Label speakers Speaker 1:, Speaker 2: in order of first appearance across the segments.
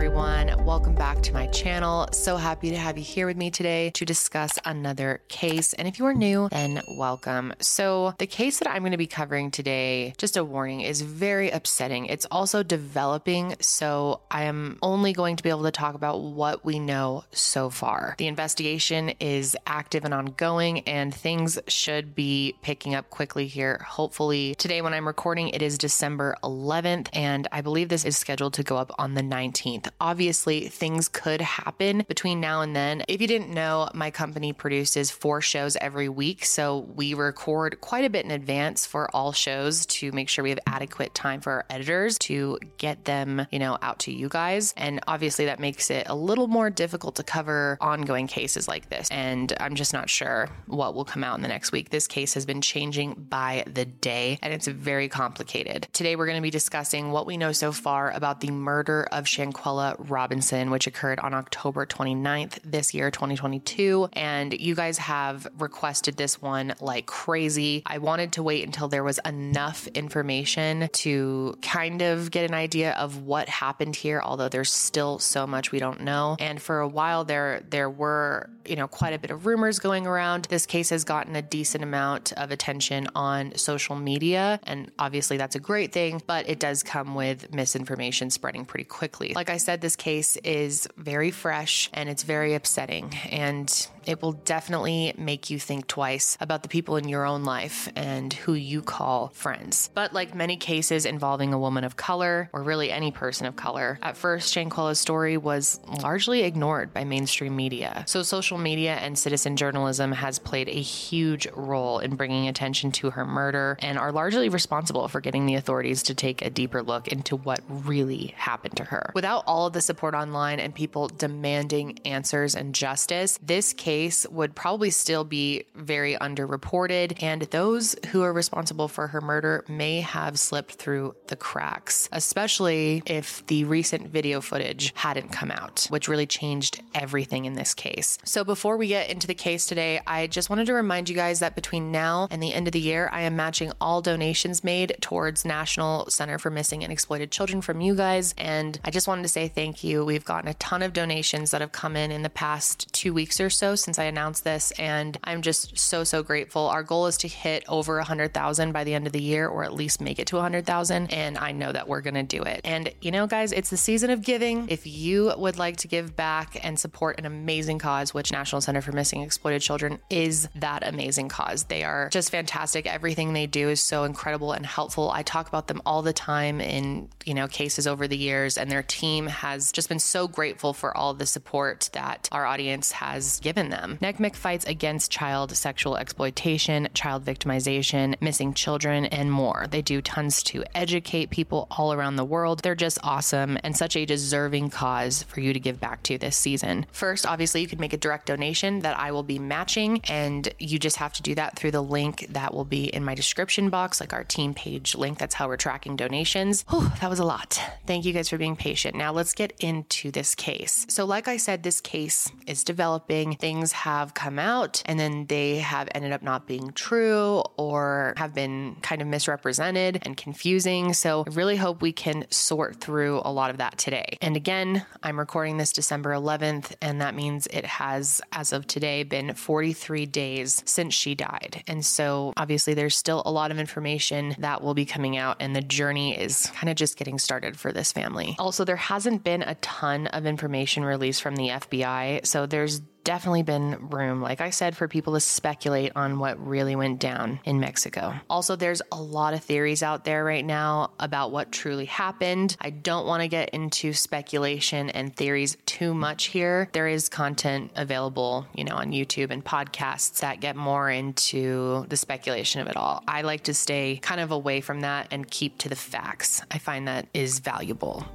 Speaker 1: everyone. Welcome back to my channel. So happy to have you here with me today to discuss another case. And if you are new, then welcome. So, the case that I'm going to be covering today, just a warning, is very upsetting. It's also developing. So, I am only going to be able to talk about what we know so far. The investigation is active and ongoing, and things should be picking up quickly here. Hopefully, today when I'm recording, it is December 11th, and I believe this is scheduled to go up on the 19th. Obviously, things could happen between now and then. If you didn't know, my company produces four shows every week. So we record quite a bit in advance for all shows to make sure we have adequate time for our editors to get them, you know, out to you guys. And obviously, that makes it a little more difficult to cover ongoing cases like this. And I'm just not sure what will come out in the next week. This case has been changing by the day and it's very complicated. Today, we're going to be discussing what we know so far about the murder of Shanquella Robinson, which occurred on October 29th this year, 2022. And you guys have requested this one like crazy. I wanted to wait until there was enough information to kind of get an idea of what happened here, although there's still so much we don't know. And for a while there, there were, you know, quite a bit of rumors going around. This case has gotten a decent amount of attention on social media. And obviously that's a great thing, but it does come with misinformation spreading pretty quickly. Like I said, this case is very fresh and it's very upsetting. And it will definitely make you think twice about the people in your own life and who you call friends. But like many cases involving a woman of color, or really any person of color, at first, Shanquella's story was largely ignored by mainstream media. So social media and citizen journalism has played a huge role in bringing attention to her murder and are largely responsible for getting the authorities to take a deeper look into what really happened to her. Without all of the support online and people demanding answers and justice, this case case would probably still be very underreported, and those who are responsible for her murder may have slipped through the cracks, especially if the recent video footage hadn't come out, which really changed everything in this case. So, before we get into the case today, I just wanted to remind you guys that between now and the end of the year, I am matching all donations made towards National Center for Missing and Exploited Children from you guys. And I just wanted to say thank you. We've gotten a ton of donations that have come in in the past two weeks or so since I announced this, and I'm just so, so grateful. Our goal is to hit over 100,000 by the end of the year, or at least make it to 100,000, and I know that we're gonna do it. And you know, guys, it's the season of giving. If you would like to give back and support an amazing cause, which National Center for Missing Exploited Children is that amazing cause, they are just fantastic. Everything they do is so incredible and helpful. I talk about them all the time in, you know, cases over the years, and their team has just been so grateful for all the support that our audience has given them. NCMEC fights against child sexual exploitation, child victimization, missing children, and more. They do tons to educate people all around the world. They're just awesome and such a deserving cause for you to give back to this season. First, obviously, you can make a direct donation that I will be matching, and you just have to do that through the link that will be in my description box, like our team page link. That's how we're tracking donations. Whew, that was a lot. Thank you guys for being patient. Now, let's get into this case. So, like I said, this case is developing. Things have come out and then they have ended up not being true or have been kind of misrepresented and confusing. So I really hope we can sort through a lot of that today. And again, I'm recording this December 11th, and that means it has, as of today, been 43 days since she died. And so obviously, there's still a lot of information that will be coming out, and the journey is kind of just getting started for this family. Also, there hasn't been a ton of information released from the FBI. So there's definitely been room, like I said, for people to speculate on what really went down in Mexico. Also, there's a lot of theories out there right now about what truly happened. I don't want to get into speculation and theories too much here. There is content available, you know, on YouTube and podcasts that get more into the speculation of it all. I like to stay kind of away from that and keep to the facts. I find that is valuable.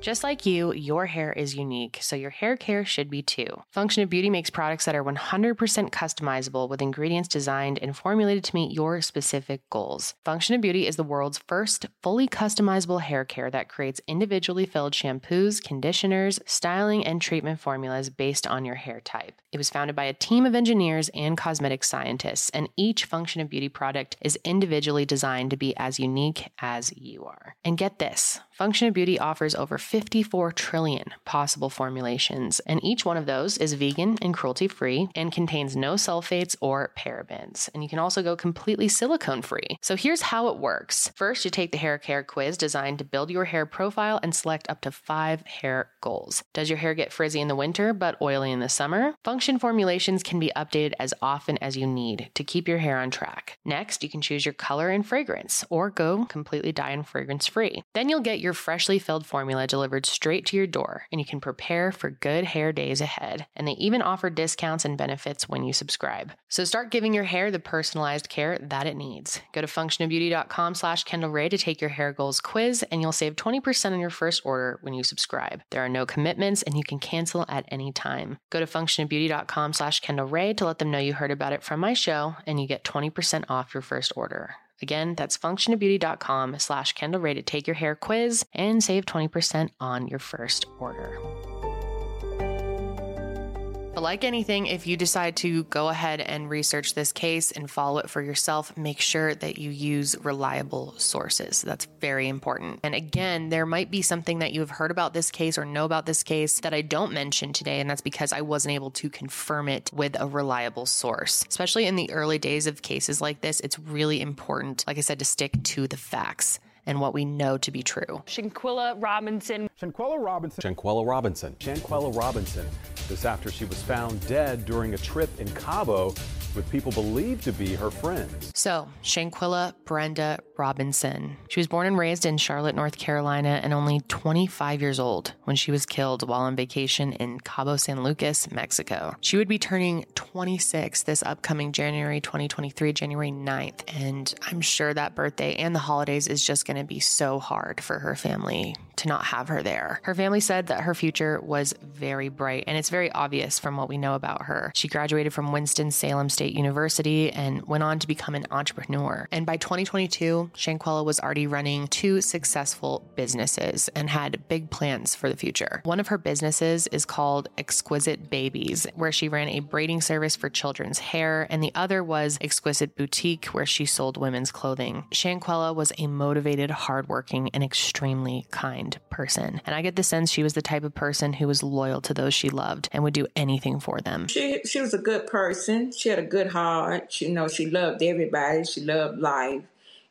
Speaker 1: Just like you, your hair is unique, so your hair care should be too. Function of Beauty makes products that are 100% customizable with ingredients designed and formulated to meet your specific goals. Function of Beauty is the world's first fully customizable hair care that creates individually filled shampoos, conditioners, styling, and treatment formulas based on your hair type. It was founded by a team of engineers and cosmetic scientists, and each Function of Beauty product is individually designed to be as unique as you are. And get this Function of Beauty offers over 54 trillion possible formulations, and each one of those is vegan and cruelty free and contains no sulfates or parabens. And you can also go completely silicone free. So here's how it works first, you take the hair care quiz designed to build your hair profile and select up to five hair goals. Does your hair get frizzy in the winter but oily in the summer? Formulations can be updated as often as you need to keep your hair on track. Next, you can choose your color and fragrance or go completely dye and fragrance free. Then you'll get your freshly filled formula delivered straight to your door, and you can prepare for good hair days ahead. And they even offer discounts and benefits when you subscribe. So start giving your hair the personalized care that it needs. Go to functionofbeauty.com slash Rae to take your hair goals quiz, and you'll save 20% on your first order when you subscribe. There are no commitments, and you can cancel at any time. Go to functionofbeauty.com slash Kendall Rae to let them know you heard about it from my show, and you get 20% off your first order. Again, that's functionofbeauty.com slash Kendall Rae to take your hair quiz and save 20% on your first order. But like anything, if you decide to go ahead and research this case and follow it for yourself, make sure that you use reliable sources. That's very important. And again, there might be something that you have heard about this case or know about this case that I don't mention today, and that's because I wasn't able to confirm it with a reliable source. Especially in the early days of cases like this, it's really important, like I said, to stick to the facts and what we know to be true.
Speaker 2: Shanquella Robinson.
Speaker 3: Shanquella Robinson.
Speaker 4: Shanquella Robinson.
Speaker 3: Shanquella Robinson. This after she was found dead during a trip in Cabo with people believed to be her friends.
Speaker 1: So, Shanquella Brenda Robinson. She was born and raised in Charlotte, North Carolina, and only 25 years old when she was killed while on vacation in Cabo San Lucas, Mexico. She would be turning 26 this upcoming January 2023, January 9th. And I'm sure that birthday and the holidays is just going to be so hard for her family to not have her there. Her family said that her future was very bright, and it's very obvious from what we know about her. She graduated from Winston-Salem State University and went on to become an entrepreneur. And by 2022, Shanquella was already running two successful businesses and had big plans for the future. One of her businesses is called Exquisite Babies, where she ran a braiding service for children's hair, and the other was Exquisite Boutique, where she sold women's clothing. Shanquella was a motivated, hardworking, and extremely kind person. And I get the sense she was the type of person who was loyal to those she loved and would do anything for them.
Speaker 5: She she was a good person. She had a good heart. She, you know, she loved everybody. She loved life.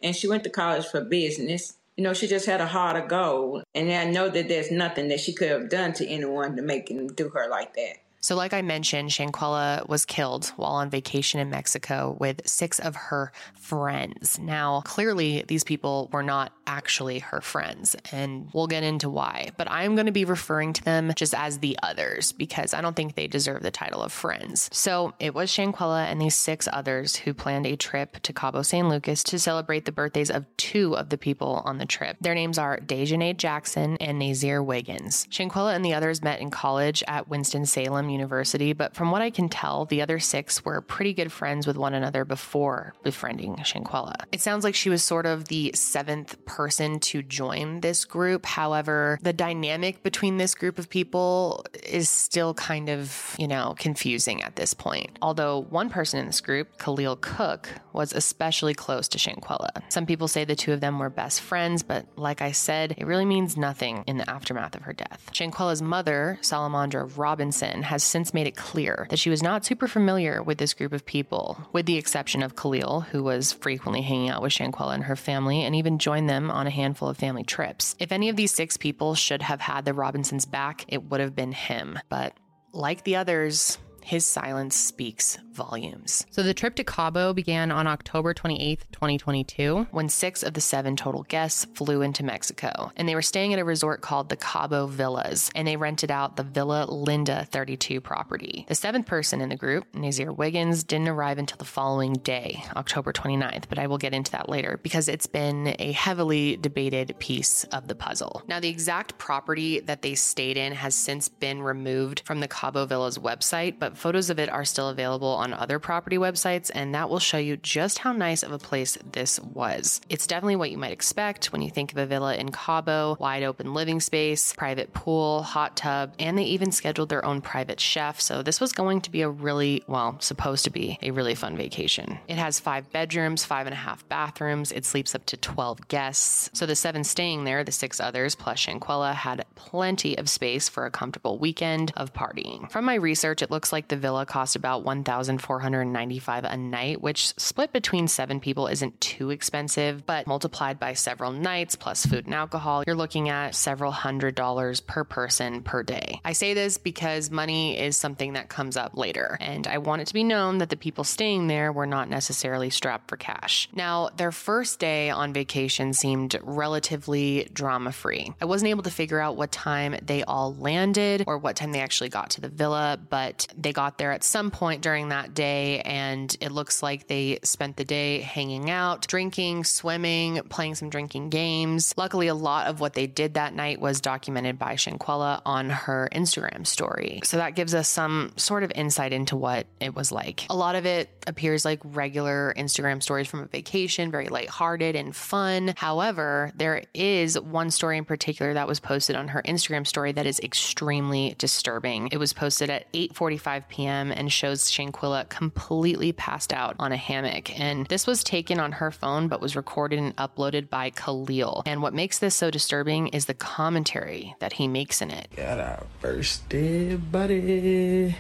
Speaker 5: And she went to college for business. You know, she just had a heart of gold. And I know that there's nothing that she could have done to anyone to make him do her like that.
Speaker 1: So, like I mentioned, Shanquella was killed while on vacation in Mexico with six of her friends. Now, clearly, these people were not actually her friends, and we'll get into why. But I'm going to be referring to them just as the others because I don't think they deserve the title of friends. So, it was Shanquella and these six others who planned a trip to Cabo San Lucas to celebrate the birthdays of two of the people on the trip. Their names are Daejhanae Jackson and Nazir Wiggins. Shanquella and the others met in college at Winston-Salem University, but from what I can tell, the other six were pretty good friends with one another before befriending Shanquella. It sounds like she was sort of the seventh person to join this group. However, the dynamic between this group of people is still kind of, you know, confusing at this point. Although one person in this group, Khalil Cook, was especially close to Shanquella. Some people say the two of them were best friends, but like I said, it really means nothing in the aftermath of her death. Shanquella's mother, Salamandra Robinson, has has since made it clear that she was not super familiar with this group of people, with the exception of Khalil, who was frequently hanging out with Shanquella and her family and even joined them on a handful of family trips. If any of these six people should have had the Robinsons back, it would have been him. But like the others, his silence speaks volumes. So the trip to Cabo began on October 28th, 2022, when six of the seven total guests flew into Mexico. And they were staying at a resort called the Cabo Villas, and they rented out the Villa Linda 32 property. The seventh person in the group, Nazir Wiggins, didn't arrive until the following day, October 29th, but I will get into that later because it's been a heavily debated piece of the puzzle. Now, the exact property that they stayed in has since been removed from the Cabo Villas website, but photos of it are still available on other property websites, and that will show you just how nice of a place this was. It's definitely what you might expect when you think of a villa in Cabo wide open living space, private pool, hot tub, and they even scheduled their own private chef. So this was going to be a really, well, supposed to be a really fun vacation. It has five bedrooms, five and a half bathrooms. It sleeps up to 12 guests. So the seven staying there, the six others plus Shanquella, had plenty of space for a comfortable weekend of partying. From my research, it looks like the villa cost about 1,495 a night, which split between seven people isn't too expensive, but multiplied by several nights plus food and alcohol, you're looking at several hundred dollars per person per day. I say this because money is something that comes up later, and I want it to be known that the people staying there were not necessarily strapped for cash. Now, their first day on vacation seemed relatively drama free. I wasn't able to figure out what time they all landed or what time they actually got to the villa, but they got there at some point during that day, and it looks like they spent the day hanging out, drinking, swimming, playing some drinking games. Luckily, a lot of what they did that night was documented by Shanquella on her Instagram story. So that gives us some sort of insight into what it was like. A lot of it appears like regular Instagram stories from a vacation, very lighthearted and fun. However, there is one story in particular that was posted on her Instagram story that is extremely disturbing. It was posted at 8:45 p.m. and shows Shanquella completely passed out on a hammock. And this was taken on her phone but was recorded and uploaded by Khalil. And what makes this so disturbing is the commentary that he makes in it.
Speaker 2: Got our first buddy.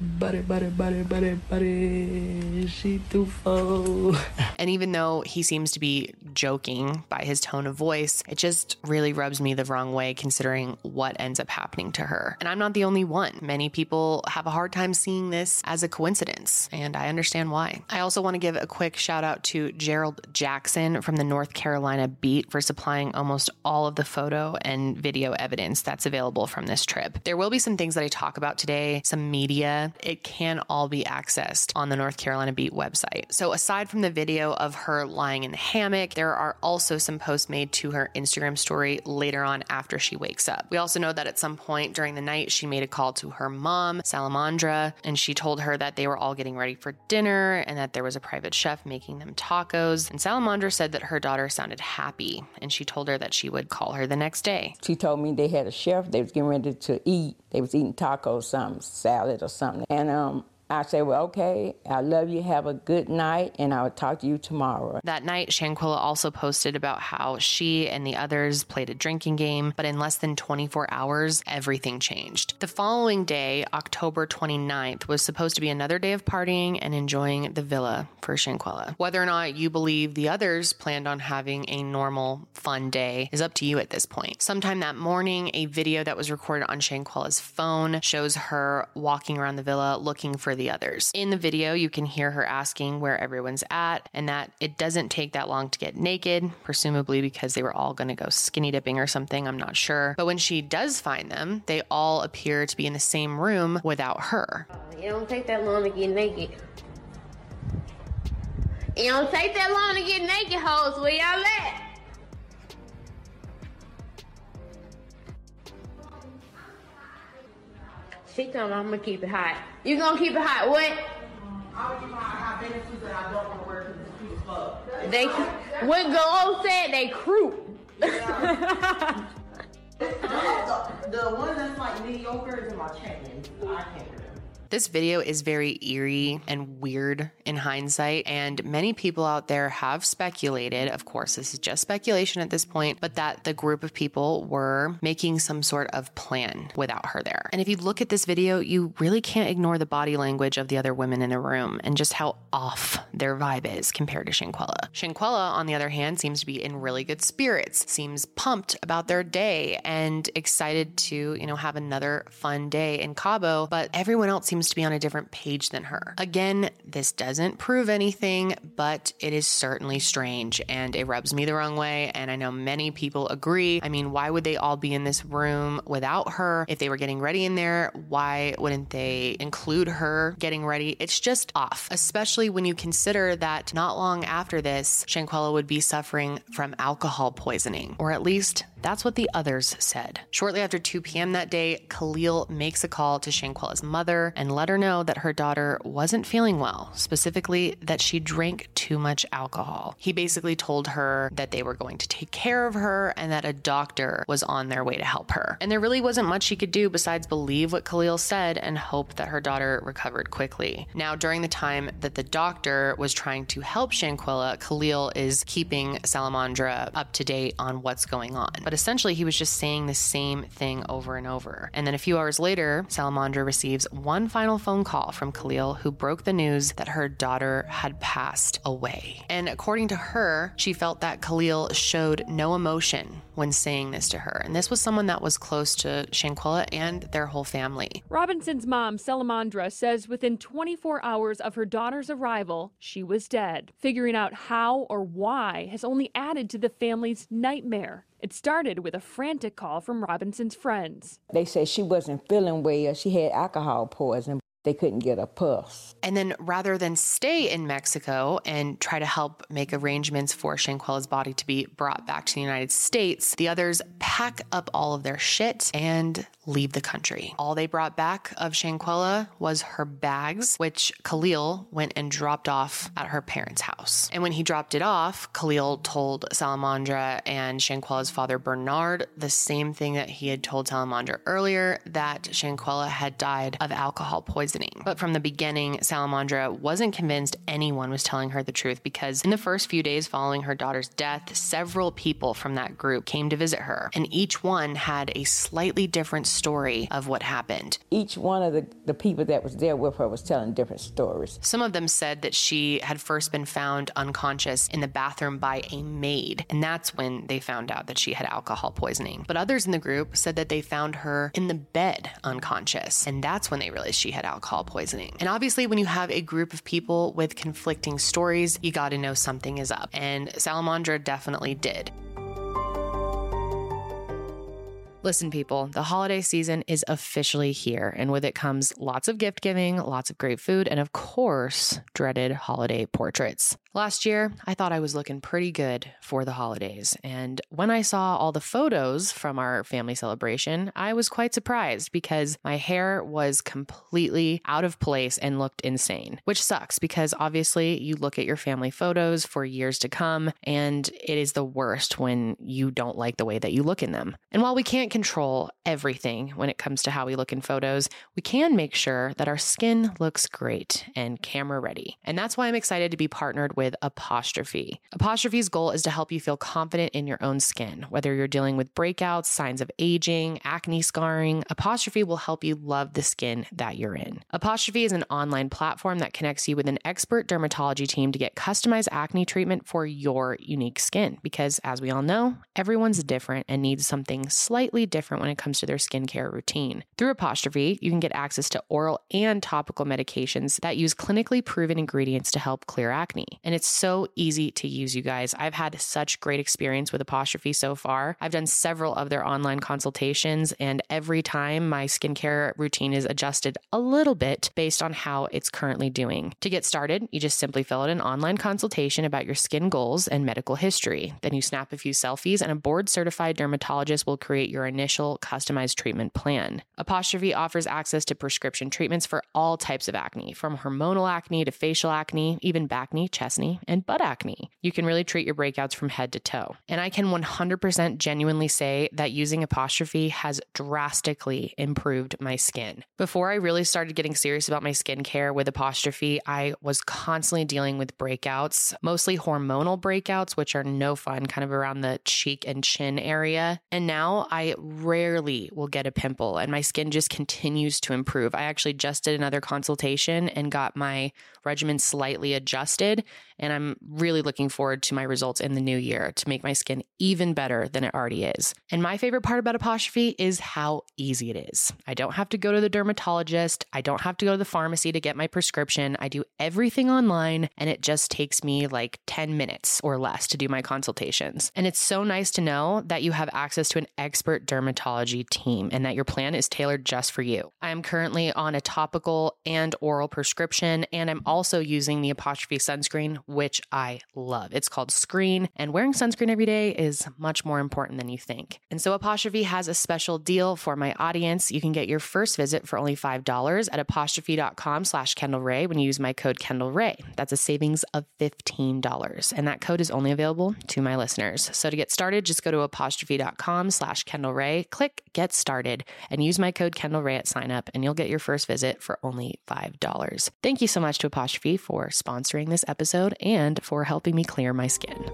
Speaker 2: Buddy, buddy, buddy, buddy, buddy. She.
Speaker 1: And even though he seems to be joking by his tone of voice, it just really rubs me the wrong way considering what ends up happening to her. And I'm not the only one. Many people have a hard time seeing this as a coincidence, and I understand why. I also want to give a quick shout out to Gerald Jackson from the North Carolina Beat for supplying almost all of the photo and video evidence that's available from this trip. There will be some things that I talk about today, some media. It can all be accessed on the North Carolina Beat website. So aside from the video of her lying in the hammock, there are also some posts made to her Instagram story later on after she wakes up. We also know that at some point during the night, she made a call to her mom, Salamandra, and she told her that they were all getting ready for dinner and that there was a private chef making them tacos. And Salamandra said that her daughter sounded happy and she told her that she would call her the next day.
Speaker 4: She told me they had a chef. They was getting ready to eat. They was eating tacos, something salad or something. And um, I said, well, okay, I love you. Have a good night, and I will talk to you tomorrow.
Speaker 1: That night, Shanquella also posted about how she and the others played a drinking game, but in less than 24 hours, everything changed. The following day, October 29th, was supposed to be another day of partying and enjoying the villa for Shanquella. Whether or not you believe the others planned on having a normal, fun day is up to you at this point. Sometime that morning, a video that was recorded on Shanquella's phone shows her walking around the villa looking for the others. In the video, you can hear her asking where everyone's at and that it doesn't take that long to get naked, presumably because they were all going to go skinny dipping or something. I'm not sure. But when she does find them, they all appear to be in the same room without her.
Speaker 6: It don't take that long to get naked. It don't take that long to get naked, hoes. Where y'all at? She told me I'm gonna keep it hot. You gonna keep it hot? What? I would keep my hot venison that I don't want to wear because it's cute as fuck. They, what Go said, they crew.
Speaker 7: The one that's like mediocre is in my check-in. I can't remember.
Speaker 1: This video is very eerie and weird in hindsight, and many people out there have speculated, of course, this is just speculation at this point, but that the group of people were making some sort of plan without her there. And if you look at this video, you really can't ignore the body language of the other women in the room and just how off their vibe is compared to Shanquella. Shanquella, on the other hand, seems to be in really good spirits, seems pumped about their day and excited to, you know, have another fun day in Cabo, but everyone else seems to be on a different page than her. Again, this doesn't prove anything, but it is certainly strange and it rubs me the wrong way. And I know many people agree. I mean, why would they all be in this room without her? If they were getting ready in there, why wouldn't they include her getting ready? It's just off, especially when you consider that not long after this, Shanquella would be suffering from alcohol poisoning, or at least That's what the others said. Shortly after 2 p.m. that day, Khalil makes a call to Shanquella's mother and let her know that her daughter wasn't feeling well, specifically that she drank too much alcohol. He basically told her that they were going to take care of her and that a doctor was on their way to help her. And there really wasn't much she could do besides believe what Khalil said and hope that her daughter recovered quickly. Now, during the time that the doctor was trying to help Shanquella, Khalil is keeping Salamandra up to date on what's going on. But essentially, he was just saying the same thing over and over. And then a few hours later, Salamandra receives one final phone call from Khalil, who broke the news that her daughter had passed away. And according to her, she felt that Khalil showed no emotion when saying this to her. And this was someone that was close to Shanquella and their whole family.
Speaker 8: Robinson's mom, Salamandra, says within 24 hours of her daughter's arrival, she was dead. Figuring out how or why has only added to the family's nightmare. It started with a frantic call from Robinson's friends.
Speaker 4: They said she wasn't feeling well. She had alcohol poisoning. They couldn't get a pulse.
Speaker 1: And then rather than stay in Mexico and try to help make arrangements for Shanquella's body to be brought back to the United States, the others pack up all of their shit and leave the country. All they brought back of Shanquella was her bags, which Khalil went and dropped off at her parents' house. And when he dropped it off, Khalil told Salamandra and Shanquella's father Bernard the same thing that he had told Salamandra earlier that Shanquella had died of alcohol poisoning. But from the beginning, Salamandra wasn't convinced anyone was telling her the truth because in the first few days following her daughter's death, several people from that group came to visit her, and each one had a slightly different story of what happened.
Speaker 4: Each one of the, the people that was there with her was telling different stories.
Speaker 1: Some of them said that she had first been found unconscious in the bathroom by a maid, and that's when they found out that she had alcohol poisoning. But others in the group said that they found her in the bed unconscious, and that's when they realized she had alcohol poisoning. And obviously, when you have a group of people with conflicting stories, you got to know something is up. And Salamandra definitely did. Listen, people, the holiday season is officially here, and with it comes lots of gift giving, lots of great food, and of course, dreaded holiday portraits. Last year, I thought I was looking pretty good for the holidays, and when I saw all the photos from our family celebration, I was quite surprised because my hair was completely out of place and looked insane, which sucks because obviously you look at your family photos for years to come, and it is the worst when you don't like the way that you look in them. And while we can't control everything when it comes to how we look in photos, we can make sure that our skin looks great and camera ready. And that's why I'm excited to be partnered with Apostrophe. Apostrophe's goal is to help you feel confident in your own skin. Whether you're dealing with breakouts, signs of aging, acne scarring, Apostrophe will help you love the skin that you're in. Apostrophe is an online platform that connects you with an expert dermatology team to get customized acne treatment for your unique skin. Because as we all know, everyone's different and needs something slightly different when it comes to their skincare routine. Through Apostrophe, you can get access to oral and topical medications that use clinically proven ingredients to help clear acne. It's so easy to use, you guys. I've had such great experience with Apostrophe so far. I've done several of their online consultations, and every time my skincare routine is adjusted a little bit based on how it's currently doing. To get started, you just simply fill out an online consultation about your skin goals and medical history. Then you snap a few selfies, and a board certified dermatologist will create your initial customized treatment plan. Apostrophe offers access to prescription treatments for all types of acne, from hormonal acne to facial acne, even back knee, chest knee, and butt acne. You can really treat your breakouts from head to toe. And I can 100% genuinely say that using Apostrophe has drastically improved my skin. Before I really started getting serious about my skincare with Apostrophe, I was constantly dealing with breakouts, mostly hormonal breakouts, which are no fun, kind of around the cheek and chin area. And now I rarely will get a pimple, and my skin just continues to improve. I actually just did another consultation and got my regimen slightly adjusted. And I'm really looking forward to my results in the new year to make my skin even better than it already is. And my favorite part about Apostrophe is how easy it is. I don't have to go to the dermatologist, I don't have to go to the pharmacy to get my prescription. I do everything online, and it just takes me like 10 minutes or less to do my consultations. And it's so nice to know that you have access to an expert dermatology team and that your plan is tailored just for you. I am currently on a topical and oral prescription, and I'm also using the Apostrophe sunscreen which I love. It's called Screen, and wearing sunscreen every day is much more important than you think. And so Apostrophe has a special deal for my audience. You can get your first visit for only $5 at apostrophe.com slash Kendall Rae when you use my code Kendall Rae. That's a savings of $15. And that code is only available to my listeners. So to get started, just go to apostrophe.com slash Kendall Rae, click get started, and use my code Kendall Rae at sign up, and you'll get your first visit for only $5. Thank you so much to Apostrophe for sponsoring this episode and for helping me clear my skin.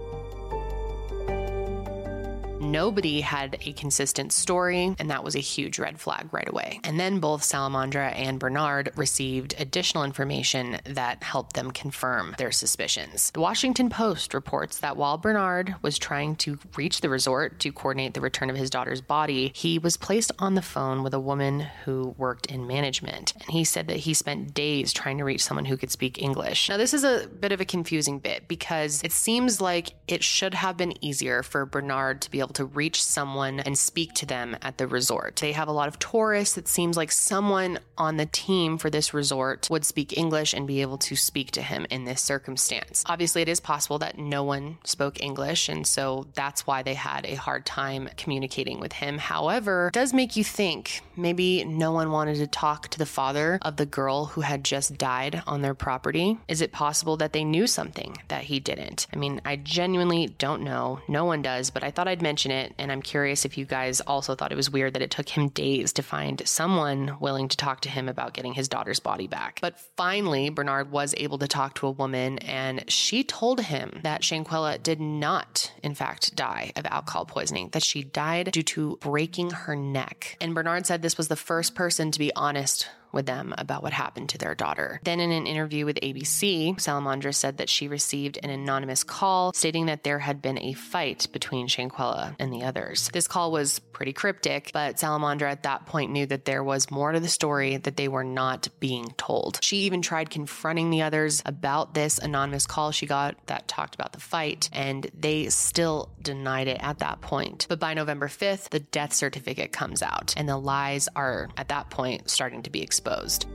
Speaker 1: Nobody had a consistent story, and that was a huge red flag right away. And then both Salamandra and Bernard received additional information that helped them confirm their suspicions. The Washington Post reports that while Bernard was trying to reach the resort to coordinate the return of his daughter's body, he was placed on the phone with a woman who worked in management. And he said that he spent days trying to reach someone who could speak English. Now, this is a bit of a confusing bit because it seems like it should have been easier for Bernard to be able to reach someone and speak to them at the resort. They have a lot of tourists. It seems like someone on the team for this resort would speak English and be able to speak to him in this circumstance. Obviously, it is possible that no one spoke English, and so that's why they had a hard time communicating with him. However, does make you think maybe no one wanted to talk to the father of the girl who had just died on their property. Is it possible that they knew something that he didn't? I mean, I genuinely don't know. No one does, but I thought I'd mention it, and I'm curious if you guys also thought it was weird that it took him days to find someone willing to talk to him about getting his daughter's body back. But finally, Bernard was able to talk to a woman, and she told him that Shanquella did not, in fact, die of alcohol poisoning, that she died due to breaking her neck. And Bernard said this was the first person to be honest with them about what happened to their daughter. Then, in an interview with ABC, Salamandra said that she received an anonymous call stating that there had been a fight between Shanquella and the others. This call was pretty cryptic, but Salamandra at that point knew that there was more to the story that they were not being told. She even tried confronting the others about this anonymous call she got that talked about the fight, and they still denied it at that point. But by November 5th, the death certificate comes out, and the lies are at that point starting to be exposed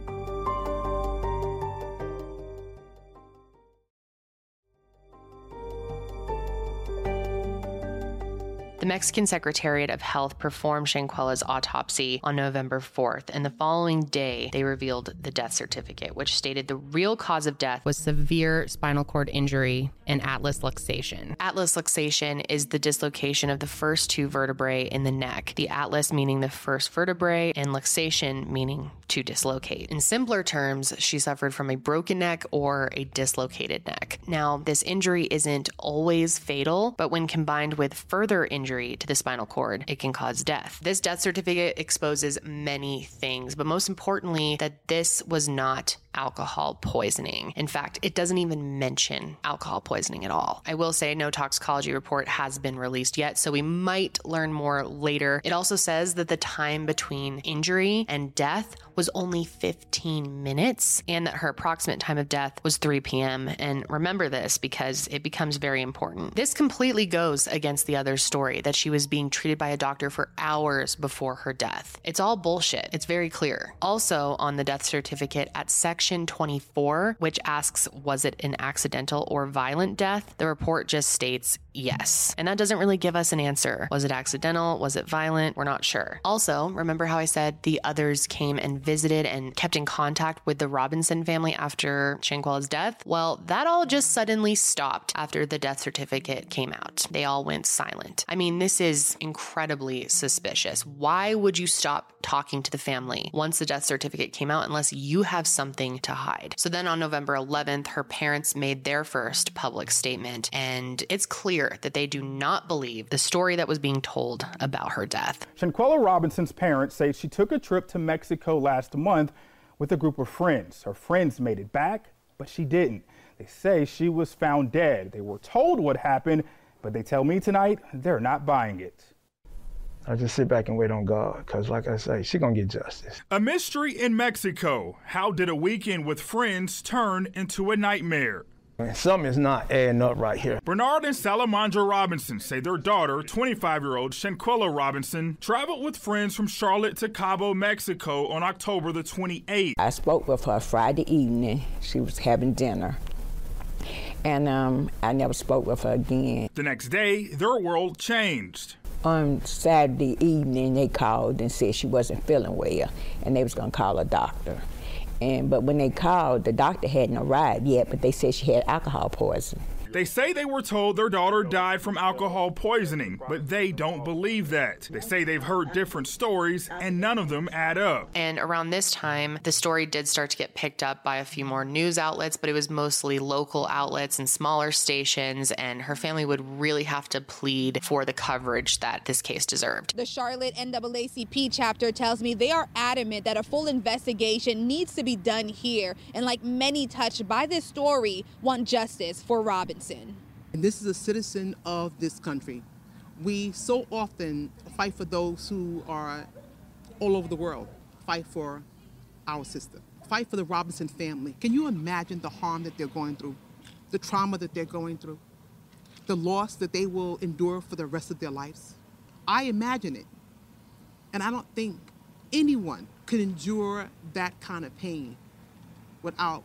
Speaker 1: The Mexican Secretariat of Health performed Shanquella's autopsy on November 4th, and the following day, they revealed the death certificate, which stated the real cause of death was severe spinal cord injury and atlas luxation. Atlas luxation is the dislocation of the first two vertebrae in the neck, the atlas meaning the first vertebrae, and luxation meaning to dislocate. In simpler terms, she suffered from a broken neck or a dislocated neck. Now, this injury isn't always fatal, but when combined with further injury, to the spinal cord, it can cause death. This death certificate exposes many things, but most importantly, that this was not alcohol poisoning. In fact, it doesn't even mention alcohol poisoning at all. I will say no toxicology report has been released yet, so we might learn more later. It also says that the time between injury and death was only 15 minutes and that her approximate time of death was 3 p.m. And remember this because it becomes very important. This completely goes against the other story that she was being treated by a doctor for hours before her death. It's all bullshit. It's very clear. Also, on the death certificate at section 24, which asks, was it an accidental or violent death? The report just states yes. And that doesn't really give us an answer. Was it accidental? Was it violent? We're not sure. Also, remember how I said the others came and visited and kept in contact with the Robinson family after Shanquella's death? Well, that all just suddenly stopped after the death certificate came out. They all went silent. I mean, this is incredibly suspicious. Why would you stop talking to the family once the death certificate came out unless you have something to hide? So then on November 11th, her parents made their first public statement, and it's clear that they do not believe the story that was being told about her death.
Speaker 9: Shanquella Robinson's parents say she took a trip to Mexico last month with a group of friends. Her friends made it back, but she didn't. They say she was found dead. They were told what happened, but they tell me tonight they're not buying it.
Speaker 10: I just sit back and wait on God, because like I say, she gonna get justice.
Speaker 11: A mystery in Mexico. How did a weekend with friends turn into a nightmare?
Speaker 10: Something is not adding up right here.
Speaker 11: Bernard and Salamandra Robinson say their daughter, 25 year old Shanquella Robinson, traveled with friends from Charlotte to Cabo, Mexico on October the 28th.
Speaker 4: I spoke with her Friday evening. She was having dinner. And um, I never spoke with her again.
Speaker 11: The next day, their world changed.
Speaker 4: On Saturday evening, they called and said she wasn't feeling well, and they was gonna call a doctor. And but when they called, the doctor hadn't arrived yet, but they said she had alcohol poisoning.
Speaker 11: They say they were told their daughter died from alcohol poisoning, but they don't believe that. They say they've heard different stories, and none of them add up.
Speaker 1: And around this time, the story did start to get picked up by a few more news outlets, but it was mostly local outlets and smaller stations, and her family would really have to plead for the coverage that this case deserved.
Speaker 12: The Charlotte NAACP chapter tells me they are adamant that a full investigation needs to be done here, and like many touched by this story, want justice for Robin.
Speaker 13: And this is a citizen of this country. We so often fight for those who are all over the world, fight for our sister, fight for the Robinson family. Can you imagine the harm that they're going through, the trauma that they're going through, the loss that they will endure for the rest of their lives? I imagine it. And I don't think anyone could endure that kind of pain without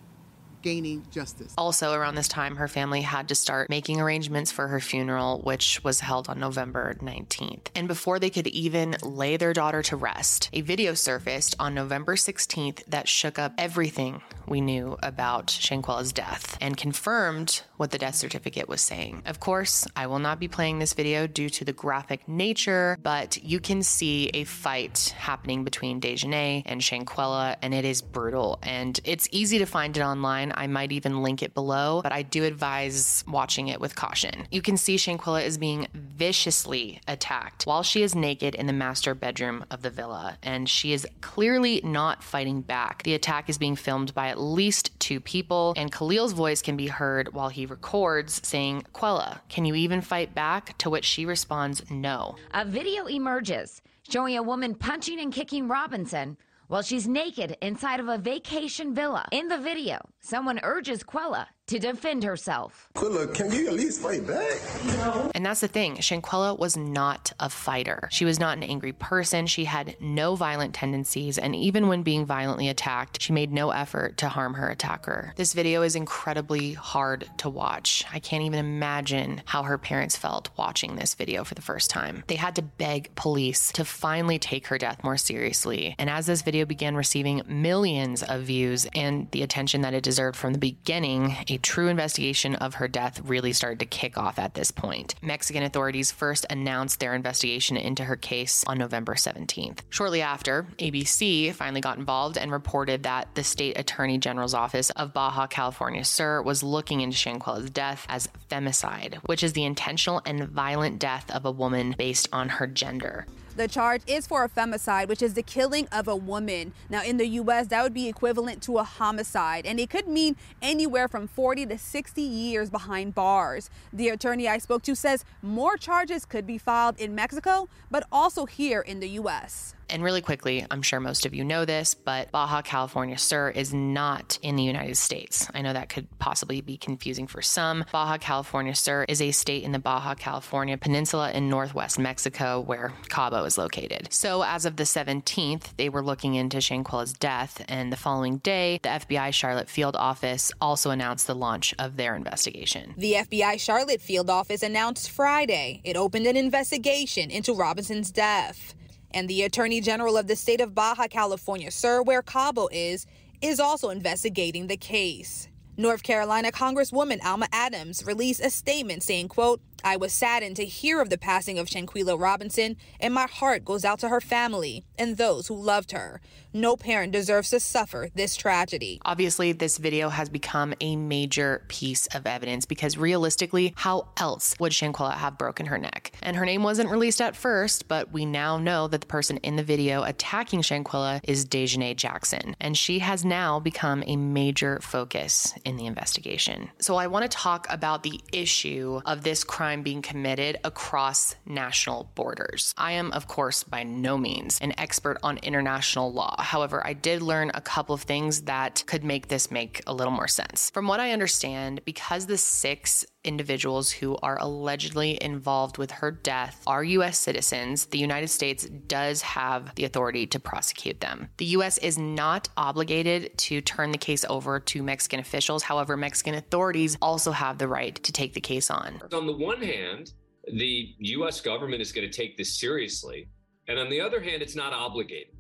Speaker 13: gaining justice.
Speaker 1: Also, around this time, her family had to start making arrangements for her funeral, which was held on November 19th. And before they could even lay their daughter to rest, a video surfaced on November 16th that shook up everything we knew about Shanquella's death and confirmed what the death certificate was saying. Of course, I will not be playing this video due to the graphic nature, but you can see a fight happening between Daejhanae and Shanquella, and it is brutal. And it's easy to find it online. I might even link it below, but I do advise watching it with caution. You can see Shanquella is being viciously attacked while she is naked in the master bedroom of the villa, and she is clearly not fighting back. The attack is being filmed by at least two people, and Khalil's voice can be heard while he records saying, Quella, can you even fight back? To which she responds, no.
Speaker 14: A video emerges showing a woman punching and kicking Robinson while she's naked inside of a vacation villa. In the video, someone urges Quella to defend herself.
Speaker 15: Quella, can you at least fight back?
Speaker 1: No. And that's the thing. Shanquella was not a fighter. She was not an angry person. She had no violent tendencies. And even when being violently attacked, she made no effort to harm her attacker. This video is incredibly hard to watch. I can't even imagine how her parents felt watching this video for the first time. They had to beg police to finally take her death more seriously. And as this video began receiving millions of views and the attention that it deserved from the beginning, a true investigation of her death really started to kick off at this point. Mexican authorities first announced their investigation into her case on November 17th. Shortly after, ABC finally got involved and reported that the state attorney general's office of Baja California Sur was looking into Shanquella's death as femicide, which is the intentional and violent death of a woman based on her gender.
Speaker 12: The charge is for a femicide, which is the killing of a woman. Now, in the U.S., that would be equivalent to a homicide, and it could mean anywhere from 40 to 60 years behind bars. The attorney I spoke to says more charges could be filed in Mexico, but also here in the U.S.
Speaker 1: And really quickly, I'm sure most of you know this, but Baja California Sur is not in the United States. I know that could possibly be confusing for some. Baja California Sur is a state in the Baja California Peninsula in northwest Mexico where Cabo is located. So as of the 17th, they were looking into Shanquella's death, and the following day, the FBI Charlotte field office also announced the launch of their investigation.
Speaker 12: The FBI Charlotte field office announced Friday it opened an investigation into Robinson's death. And the Attorney General of the state of Baja California, Sur, where Cabo is, is also investigating the case. North Carolina Congresswoman Alma Adams released a statement saying, quote, I was saddened to hear of the passing of Shanquella Robinson, and my heart goes out to her family and those who loved her. No parent deserves to suffer this tragedy.
Speaker 1: Obviously, this video has become a major piece of evidence because realistically, how else would Shanquella have broken her neck? And her name wasn't released at first, but we now know that the person in the video attacking Shanquella is Daejhanae Jackson, and she has now become a major focus in the investigation. So I want to talk about the issue of this crime being committed across national borders. I am, of course, by no means an expert on international law. However, I did learn a couple of things that could make this make a little more sense. From what I understand, because the six individuals who are allegedly involved with her death are U.S. citizens, the United States does have the authority to prosecute them. The U.S. is not obligated to turn the case over to Mexican officials. However, Mexican authorities also have the right to take the case on.
Speaker 16: On the one hand, the U.S. government is going to take this seriously. And on the other hand, it's not obligated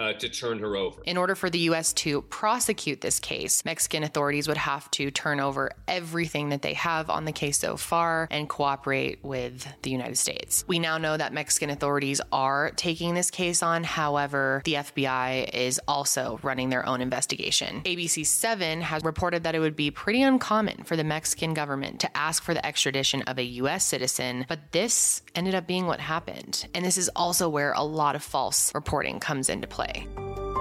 Speaker 16: uh, to turn her over.
Speaker 1: In order for the U.S. to prosecute this case, Mexican authorities would have to turn over everything that they have on the case so far and cooperate with the United States. We now know that Mexican authorities are taking this case on. However, the FBI is also running their own investigation. ABC 7 has reported that it would be pretty uncommon for the Mexican government to ask for the extradition of a U.S. citizen, but this ended up being what happened. And this is also where a lot of false reporting comes into play play.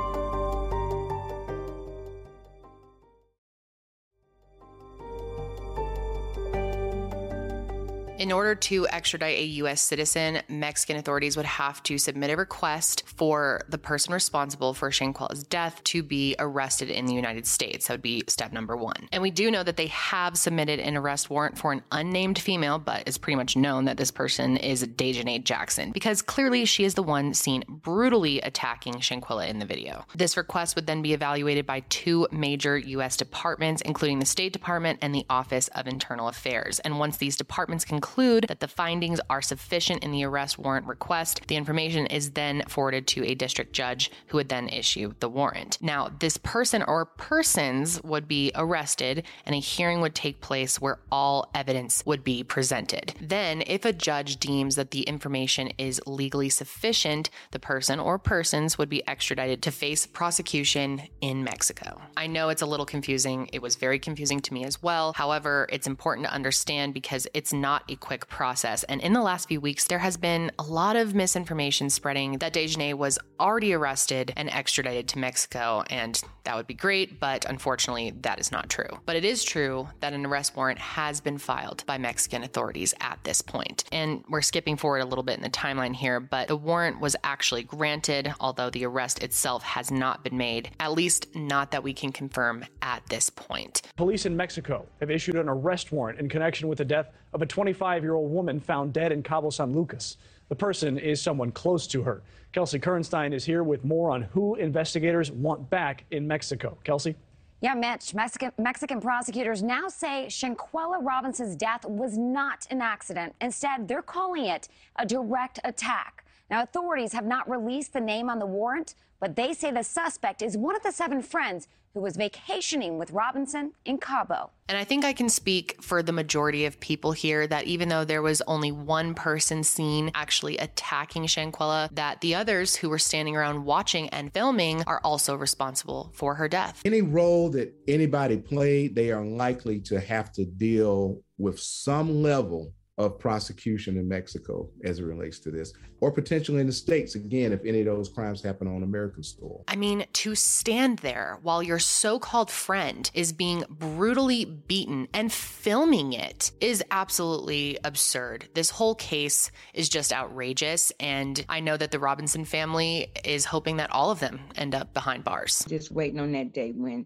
Speaker 1: In order to extradite a U.S. citizen, Mexican authorities would have to submit a request for the person responsible for Shanquella's death to be arrested in the United States. That would be step number one. And we do know that they have submitted an arrest warrant for an unnamed female, but it's pretty much known that this person is Daejhanae Jackson because clearly she is the one seen brutally attacking Shanquella in the video. This request would then be evaluated by two major U.S. departments, including the State Department and the Office of Internal Affairs. And once these departments conclude conclude that the findings are sufficient in the arrest warrant request, the information is then forwarded to a district judge who would then issue the warrant. Now, this person or persons would be arrested and a hearing would take place where all evidence would be presented. Then, if a judge deems that the information is legally sufficient, the person or persons would be extradited to face prosecution in Mexico. I know it's a little confusing. It was very confusing to me as well. However, it's important to understand because it's not a quick process. And in the last few weeks, there has been a lot of misinformation spreading that Daejhanae was already arrested and extradited to Mexico. And that would be great, but unfortunately, that is not true. But it is true that an arrest warrant has been filed by Mexican authorities at this point. And we're skipping forward a little bit in the timeline here, but the warrant was actually granted, although the arrest itself has not been made, at least not that we can confirm at this point.
Speaker 17: Police in Mexico have issued an arrest warrant in connection with the death of a 25 year old woman found dead in Cabo San Lucas. The person is someone close to her. Kelsey Kernstein is here with more on who investigators want back in Mexico. Kelsey?
Speaker 14: Yeah, Mitch, Mexican, Mexican prosecutors now say Shanquella Robinson's death was not an accident. Instead, they're calling it a direct attack. Now, authorities have not released the name on the warrant, but they say the suspect is one of the seven friends who was vacationing with Robinson in Cabo.
Speaker 1: And I think I can speak for the majority of people here that even though there was only one person seen actually attacking Shanquella, that the others who were standing around watching and filming are also responsible for her death.
Speaker 18: Any role that anybody played, they are likely to have to deal with some level of prosecution in Mexico as it relates to this, or potentially in the States, again, if any of those crimes happen on American soil.
Speaker 1: I mean, to stand there while your so called friend is being brutally beaten and filming it is absolutely absurd. This whole case is just outrageous. And I know that the Robinson family is hoping that all of them end up behind bars.
Speaker 4: Just waiting on that day when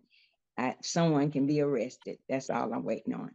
Speaker 4: I, someone can be arrested. That's all I'm waiting on.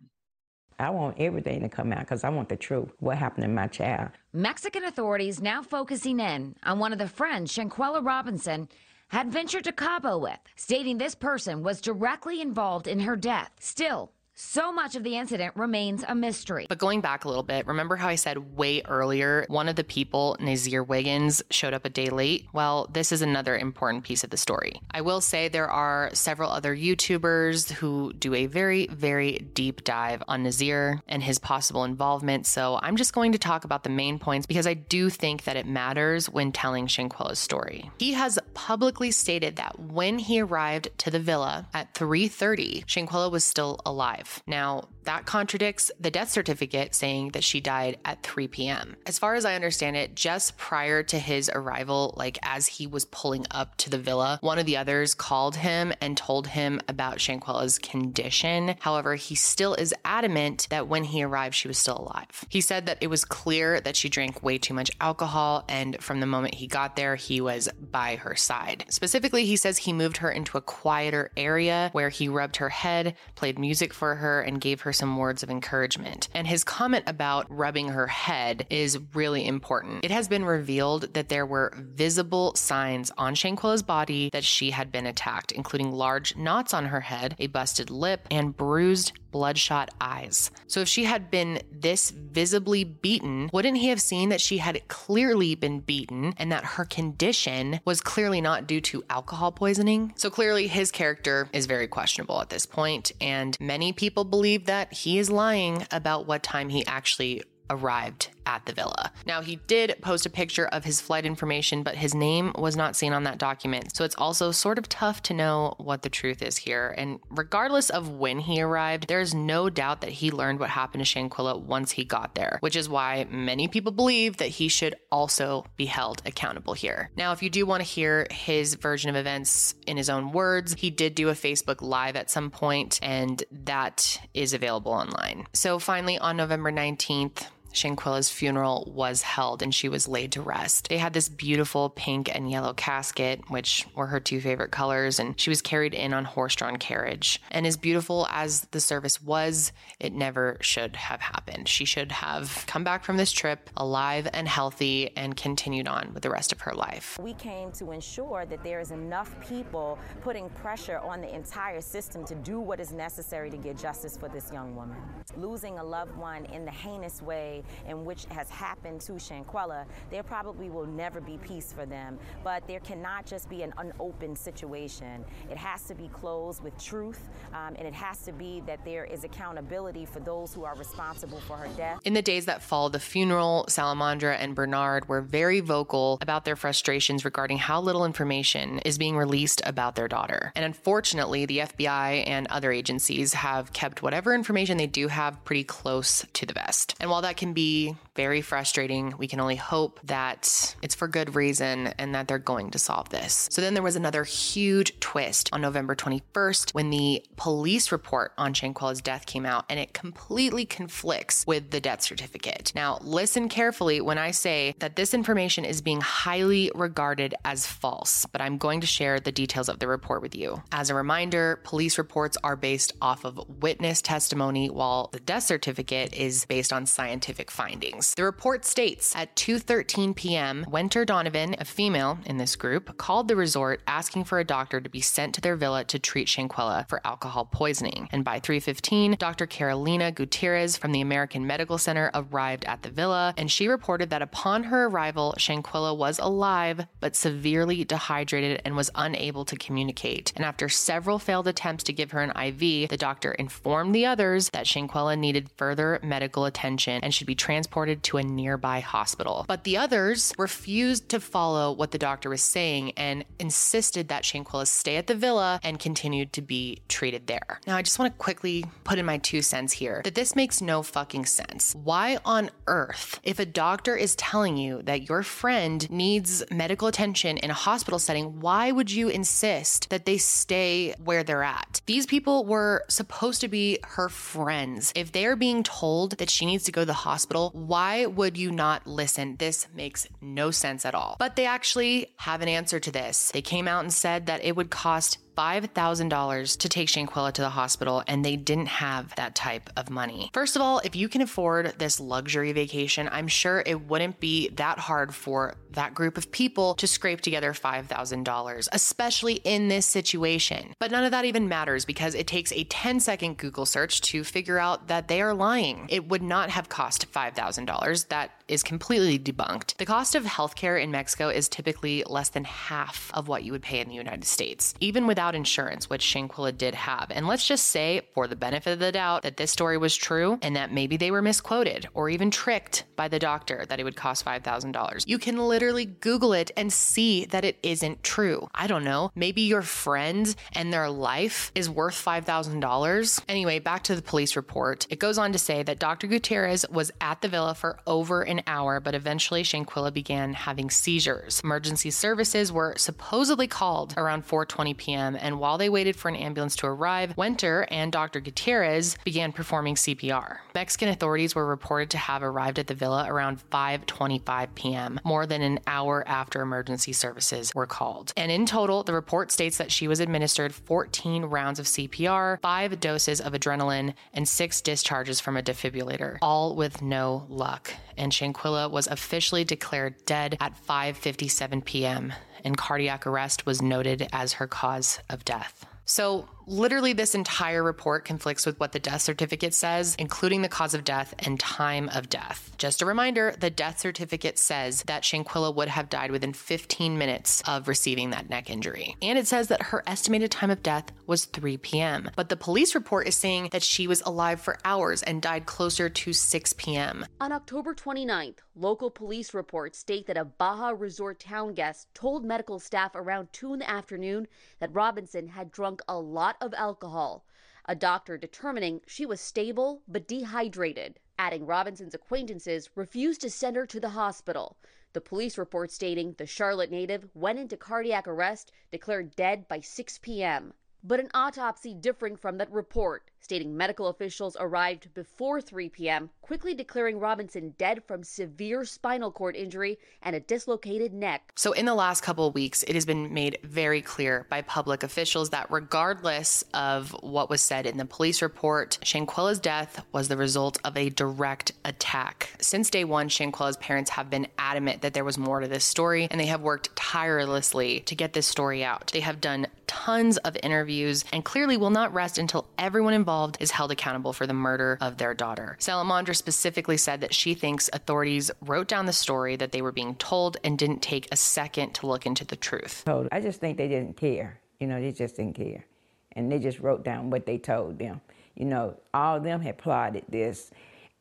Speaker 4: I want everything to come out because I want the truth. What happened to my child?
Speaker 14: Mexican authorities now focusing in on one of the friends Shanquella Robinson had ventured to Cabo with, stating this person was directly involved in her death. Still, so much of the incident remains a mystery.
Speaker 1: But going back a little bit, remember how I said way earlier one of the people, Nazir Wiggins, showed up a day late? Well, this is another important piece of the story. I will say there are several other YouTubers who do a very, very deep dive on Nazir and his possible involvement. So I'm just going to talk about the main points because I do think that it matters when telling Shanquella's story. He has publicly stated that when he arrived to the villa at 3:30, Shanquella was still alive. Now, that contradicts the death certificate saying that she died at 3 p.m. As far as I understand it, just prior to his arrival, like as he was pulling up to the villa, one of the others called him and told him about Shanquella's condition. However, he still is adamant that when he arrived, she was still alive. He said that it was clear that she drank way too much alcohol, and from the moment he got there, he was by her side. Specifically, he says he moved her into a quieter area where he rubbed her head, played music for her and gave her some words of encouragement. And his comment about rubbing her head is really important. It has been revealed that there were visible signs on Shanquella's body that she had been attacked, including large knots on her head, a busted lip, and bruised bloodshot eyes. So if she had been this visibly beaten, wouldn't he have seen that she had clearly been beaten and that her condition was clearly not due to alcohol poisoning? So clearly his character is very questionable at this point, and many people believe that he is lying about what time he actually arrived at the villa. Now, he did post a picture of his flight information, but his name was not seen on that document. So it's also sort of tough to know what the truth is here. And regardless of when he arrived, there's no doubt that he learned what happened to Shanquella once he got there, which is why many people believe that he should also be held accountable here. Now, if you do want to hear his version of events in his own words, he did do a Facebook Live at some point, and that is available online. So finally, on November 19th, Shanquella's funeral was held and she was laid to rest. They had this beautiful pink and yellow casket, which were her two favorite colors, and she was carried in on horse drawn carriage. And as beautiful as the service was, it never should have happened. She should have come back from this trip alive and healthy and continued on with the rest of her life.
Speaker 19: We came to ensure that there is enough people putting pressure on the entire system to do what is necessary to get justice for this young woman. Losing a loved one in the heinous way in which has happened to Shanquella, there probably will never be peace for them. But there cannot just be an unopened situation. It has to be closed with truth, um, and it has to be that there is accountability for those who are responsible for her death.
Speaker 1: In the days that followed the funeral, Sallamondra and Bernard were very vocal about their frustrations regarding how little information is being released about their daughter. And unfortunately, the FBI and other agencies have kept whatever information they do have pretty close to the vest. And while that can be very frustrating. We can only hope that it's for good reason and that they're going to solve this. So then there was another huge twist on November 21st when the police report on Shanquella's death came out and it completely conflicts with the death certificate. Now, listen carefully when I say that this information is being highly regarded as false, but I'm going to share the details of the report with you. As a reminder, police reports are based off of witness testimony while the death certificate is based on scientific findings. The report states at 2:13 p.m., Winter Donovan, a female in this group, called the resort asking for a doctor to be sent to their villa to treat Shanquella for alcohol poisoning. And by 3:15, Dr. Carolina Gutierrez from the American Medical Center arrived at the villa, and she reported that upon her arrival, Shanquella was alive but severely dehydrated and was unable to communicate. And after several failed attempts to give her an IV, the doctor informed the others that Shanquella needed further medical attention and should be transported to a nearby hospital. But the others refused to follow what the doctor was saying and insisted that Shanquella stay at the villa and continued to be treated there. Now, I just want to quickly put in my two cents here that this makes no fucking sense. Why on earth, if a doctor is telling you that your friend needs medical attention in a hospital setting, why would you insist that they stay where they're at? These people were supposed to be her friends. If they are being told that she needs to go to the hospital, why would you not listen? This makes no sense at all. But they actually have an answer to this. They came out and said that it would cost $5,000 to take Shanquella to the hospital, and they didn't have that type of money. First of all, if you can afford this luxury vacation, I'm sure it wouldn't be that hard for that group of people to scrape together $5,000, especially in this situation. But none of that even matters because it takes a 10 second Google search to figure out that they are lying. It would not have cost $5,000. That is completely debunked. The cost of healthcare in Mexico is typically less than half of what you would pay in the United States, even without insurance, which Shanquella did have. And let's just say, for the benefit of the doubt, that this story was true and that maybe they were misquoted or even tricked by the doctor that it would cost $5,000. You can literally Google it and see that it isn't true. I don't know. Maybe your friend and their life is worth $5,000. Anyway, back to the police report. It goes on to say that Dr. Gutierrez was at the villa for over an an hour, but eventually Shanquella began having seizures. Emergency services were supposedly called around 4:20 p.m., and while they waited for an ambulance to arrive, Winter and Dr. Gutierrez began performing CPR. Mexican authorities were reported to have arrived at the villa around 5:25 p.m., more than an hour after emergency services were called. And in total, the report states that she was administered 14 rounds of CPR, 5 doses of adrenaline, and 6 discharges from a defibrillator, all with no luck. And Shanquella was officially declared dead at 5:57 p.m. and cardiac arrest was noted as her cause of death. So, literally, this entire report conflicts with what the death certificate says, including the cause of death and time of death. Just a reminder the death certificate says that Shanquella would have died within 15 minutes of receiving that neck injury. And it says that her estimated time of death was 3 p.m. But the police report is saying that she was alive for hours and died closer to 6 p.m.
Speaker 20: On October 29th, local police reports state that a Baja Resort town guest told medical staff around 2 in the afternoon that Robinson had drunk a lot of alcohol, a doctor determining she was stable but dehydrated. Adding Robinson's acquaintances refused to send her to the hospital. The police report stating the Charlotte native went into cardiac arrest, declared dead by 6 p.m. But an autopsy differing from that report, stating medical officials arrived before 3 p.m., quickly declaring Robinson dead from severe spinal cord injury and a dislocated neck.
Speaker 1: So, in the last couple weeks, it has been made very clear by public officials that regardless of what was said in the police report, Shanquella's death was the result of a direct attack. Since day one, Shanquella's parents have been adamant that there was more to this story, and they have worked tirelessly to get this story out. They have done tons of interviews and clearly will not rest until everyone involved is held accountable for the murder of their daughter. Sallamondra specifically said that she thinks authorities wrote down the story that they were being told and didn't take a second to look into the truth.
Speaker 4: I just think they didn't care. You know, they just didn't care. And they just wrote down what they told them. You know, all of them had plotted this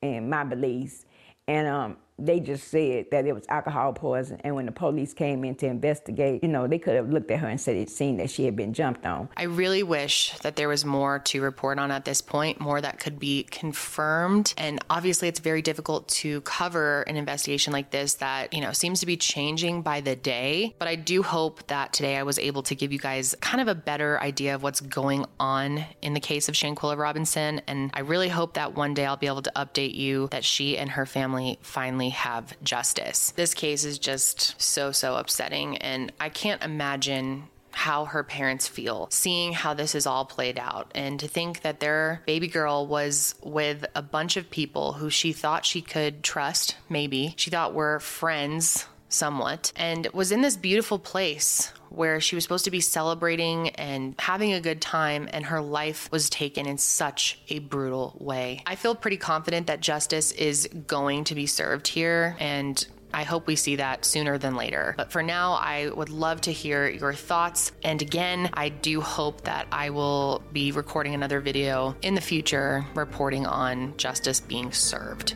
Speaker 4: and my beliefs. And um, they just said that it was alcohol poison. And when the police came in to investigate, you know, they could have looked at her and said it seen that she had been jumped on.
Speaker 1: I really wish that there was more to report on at this point, more that could be confirmed. And obviously, it's very difficult to cover an investigation like this that, you know, seems to be changing by the day. But I do hope that today I was able to give you guys kind of a better idea of what's going on in the case of Shanquella Robinson. And I really hope that one day I'll be able to update you that she and her family finally have justice. This case is just so, so upsetting. And I can't imagine how her parents feel seeing how this is all played out and to think that their baby girl was with a bunch of people who she thought she could trust maybe she thought were friends somewhat and was in this beautiful place where she was supposed to be celebrating and having a good time, and her life was taken in such a brutal way. I feel pretty confident that justice is going to be served here, and I hope we see that sooner than later. But for now, I would love to hear your thoughts. And again, I do hope that I will be recording another video in the future reporting on justice being served.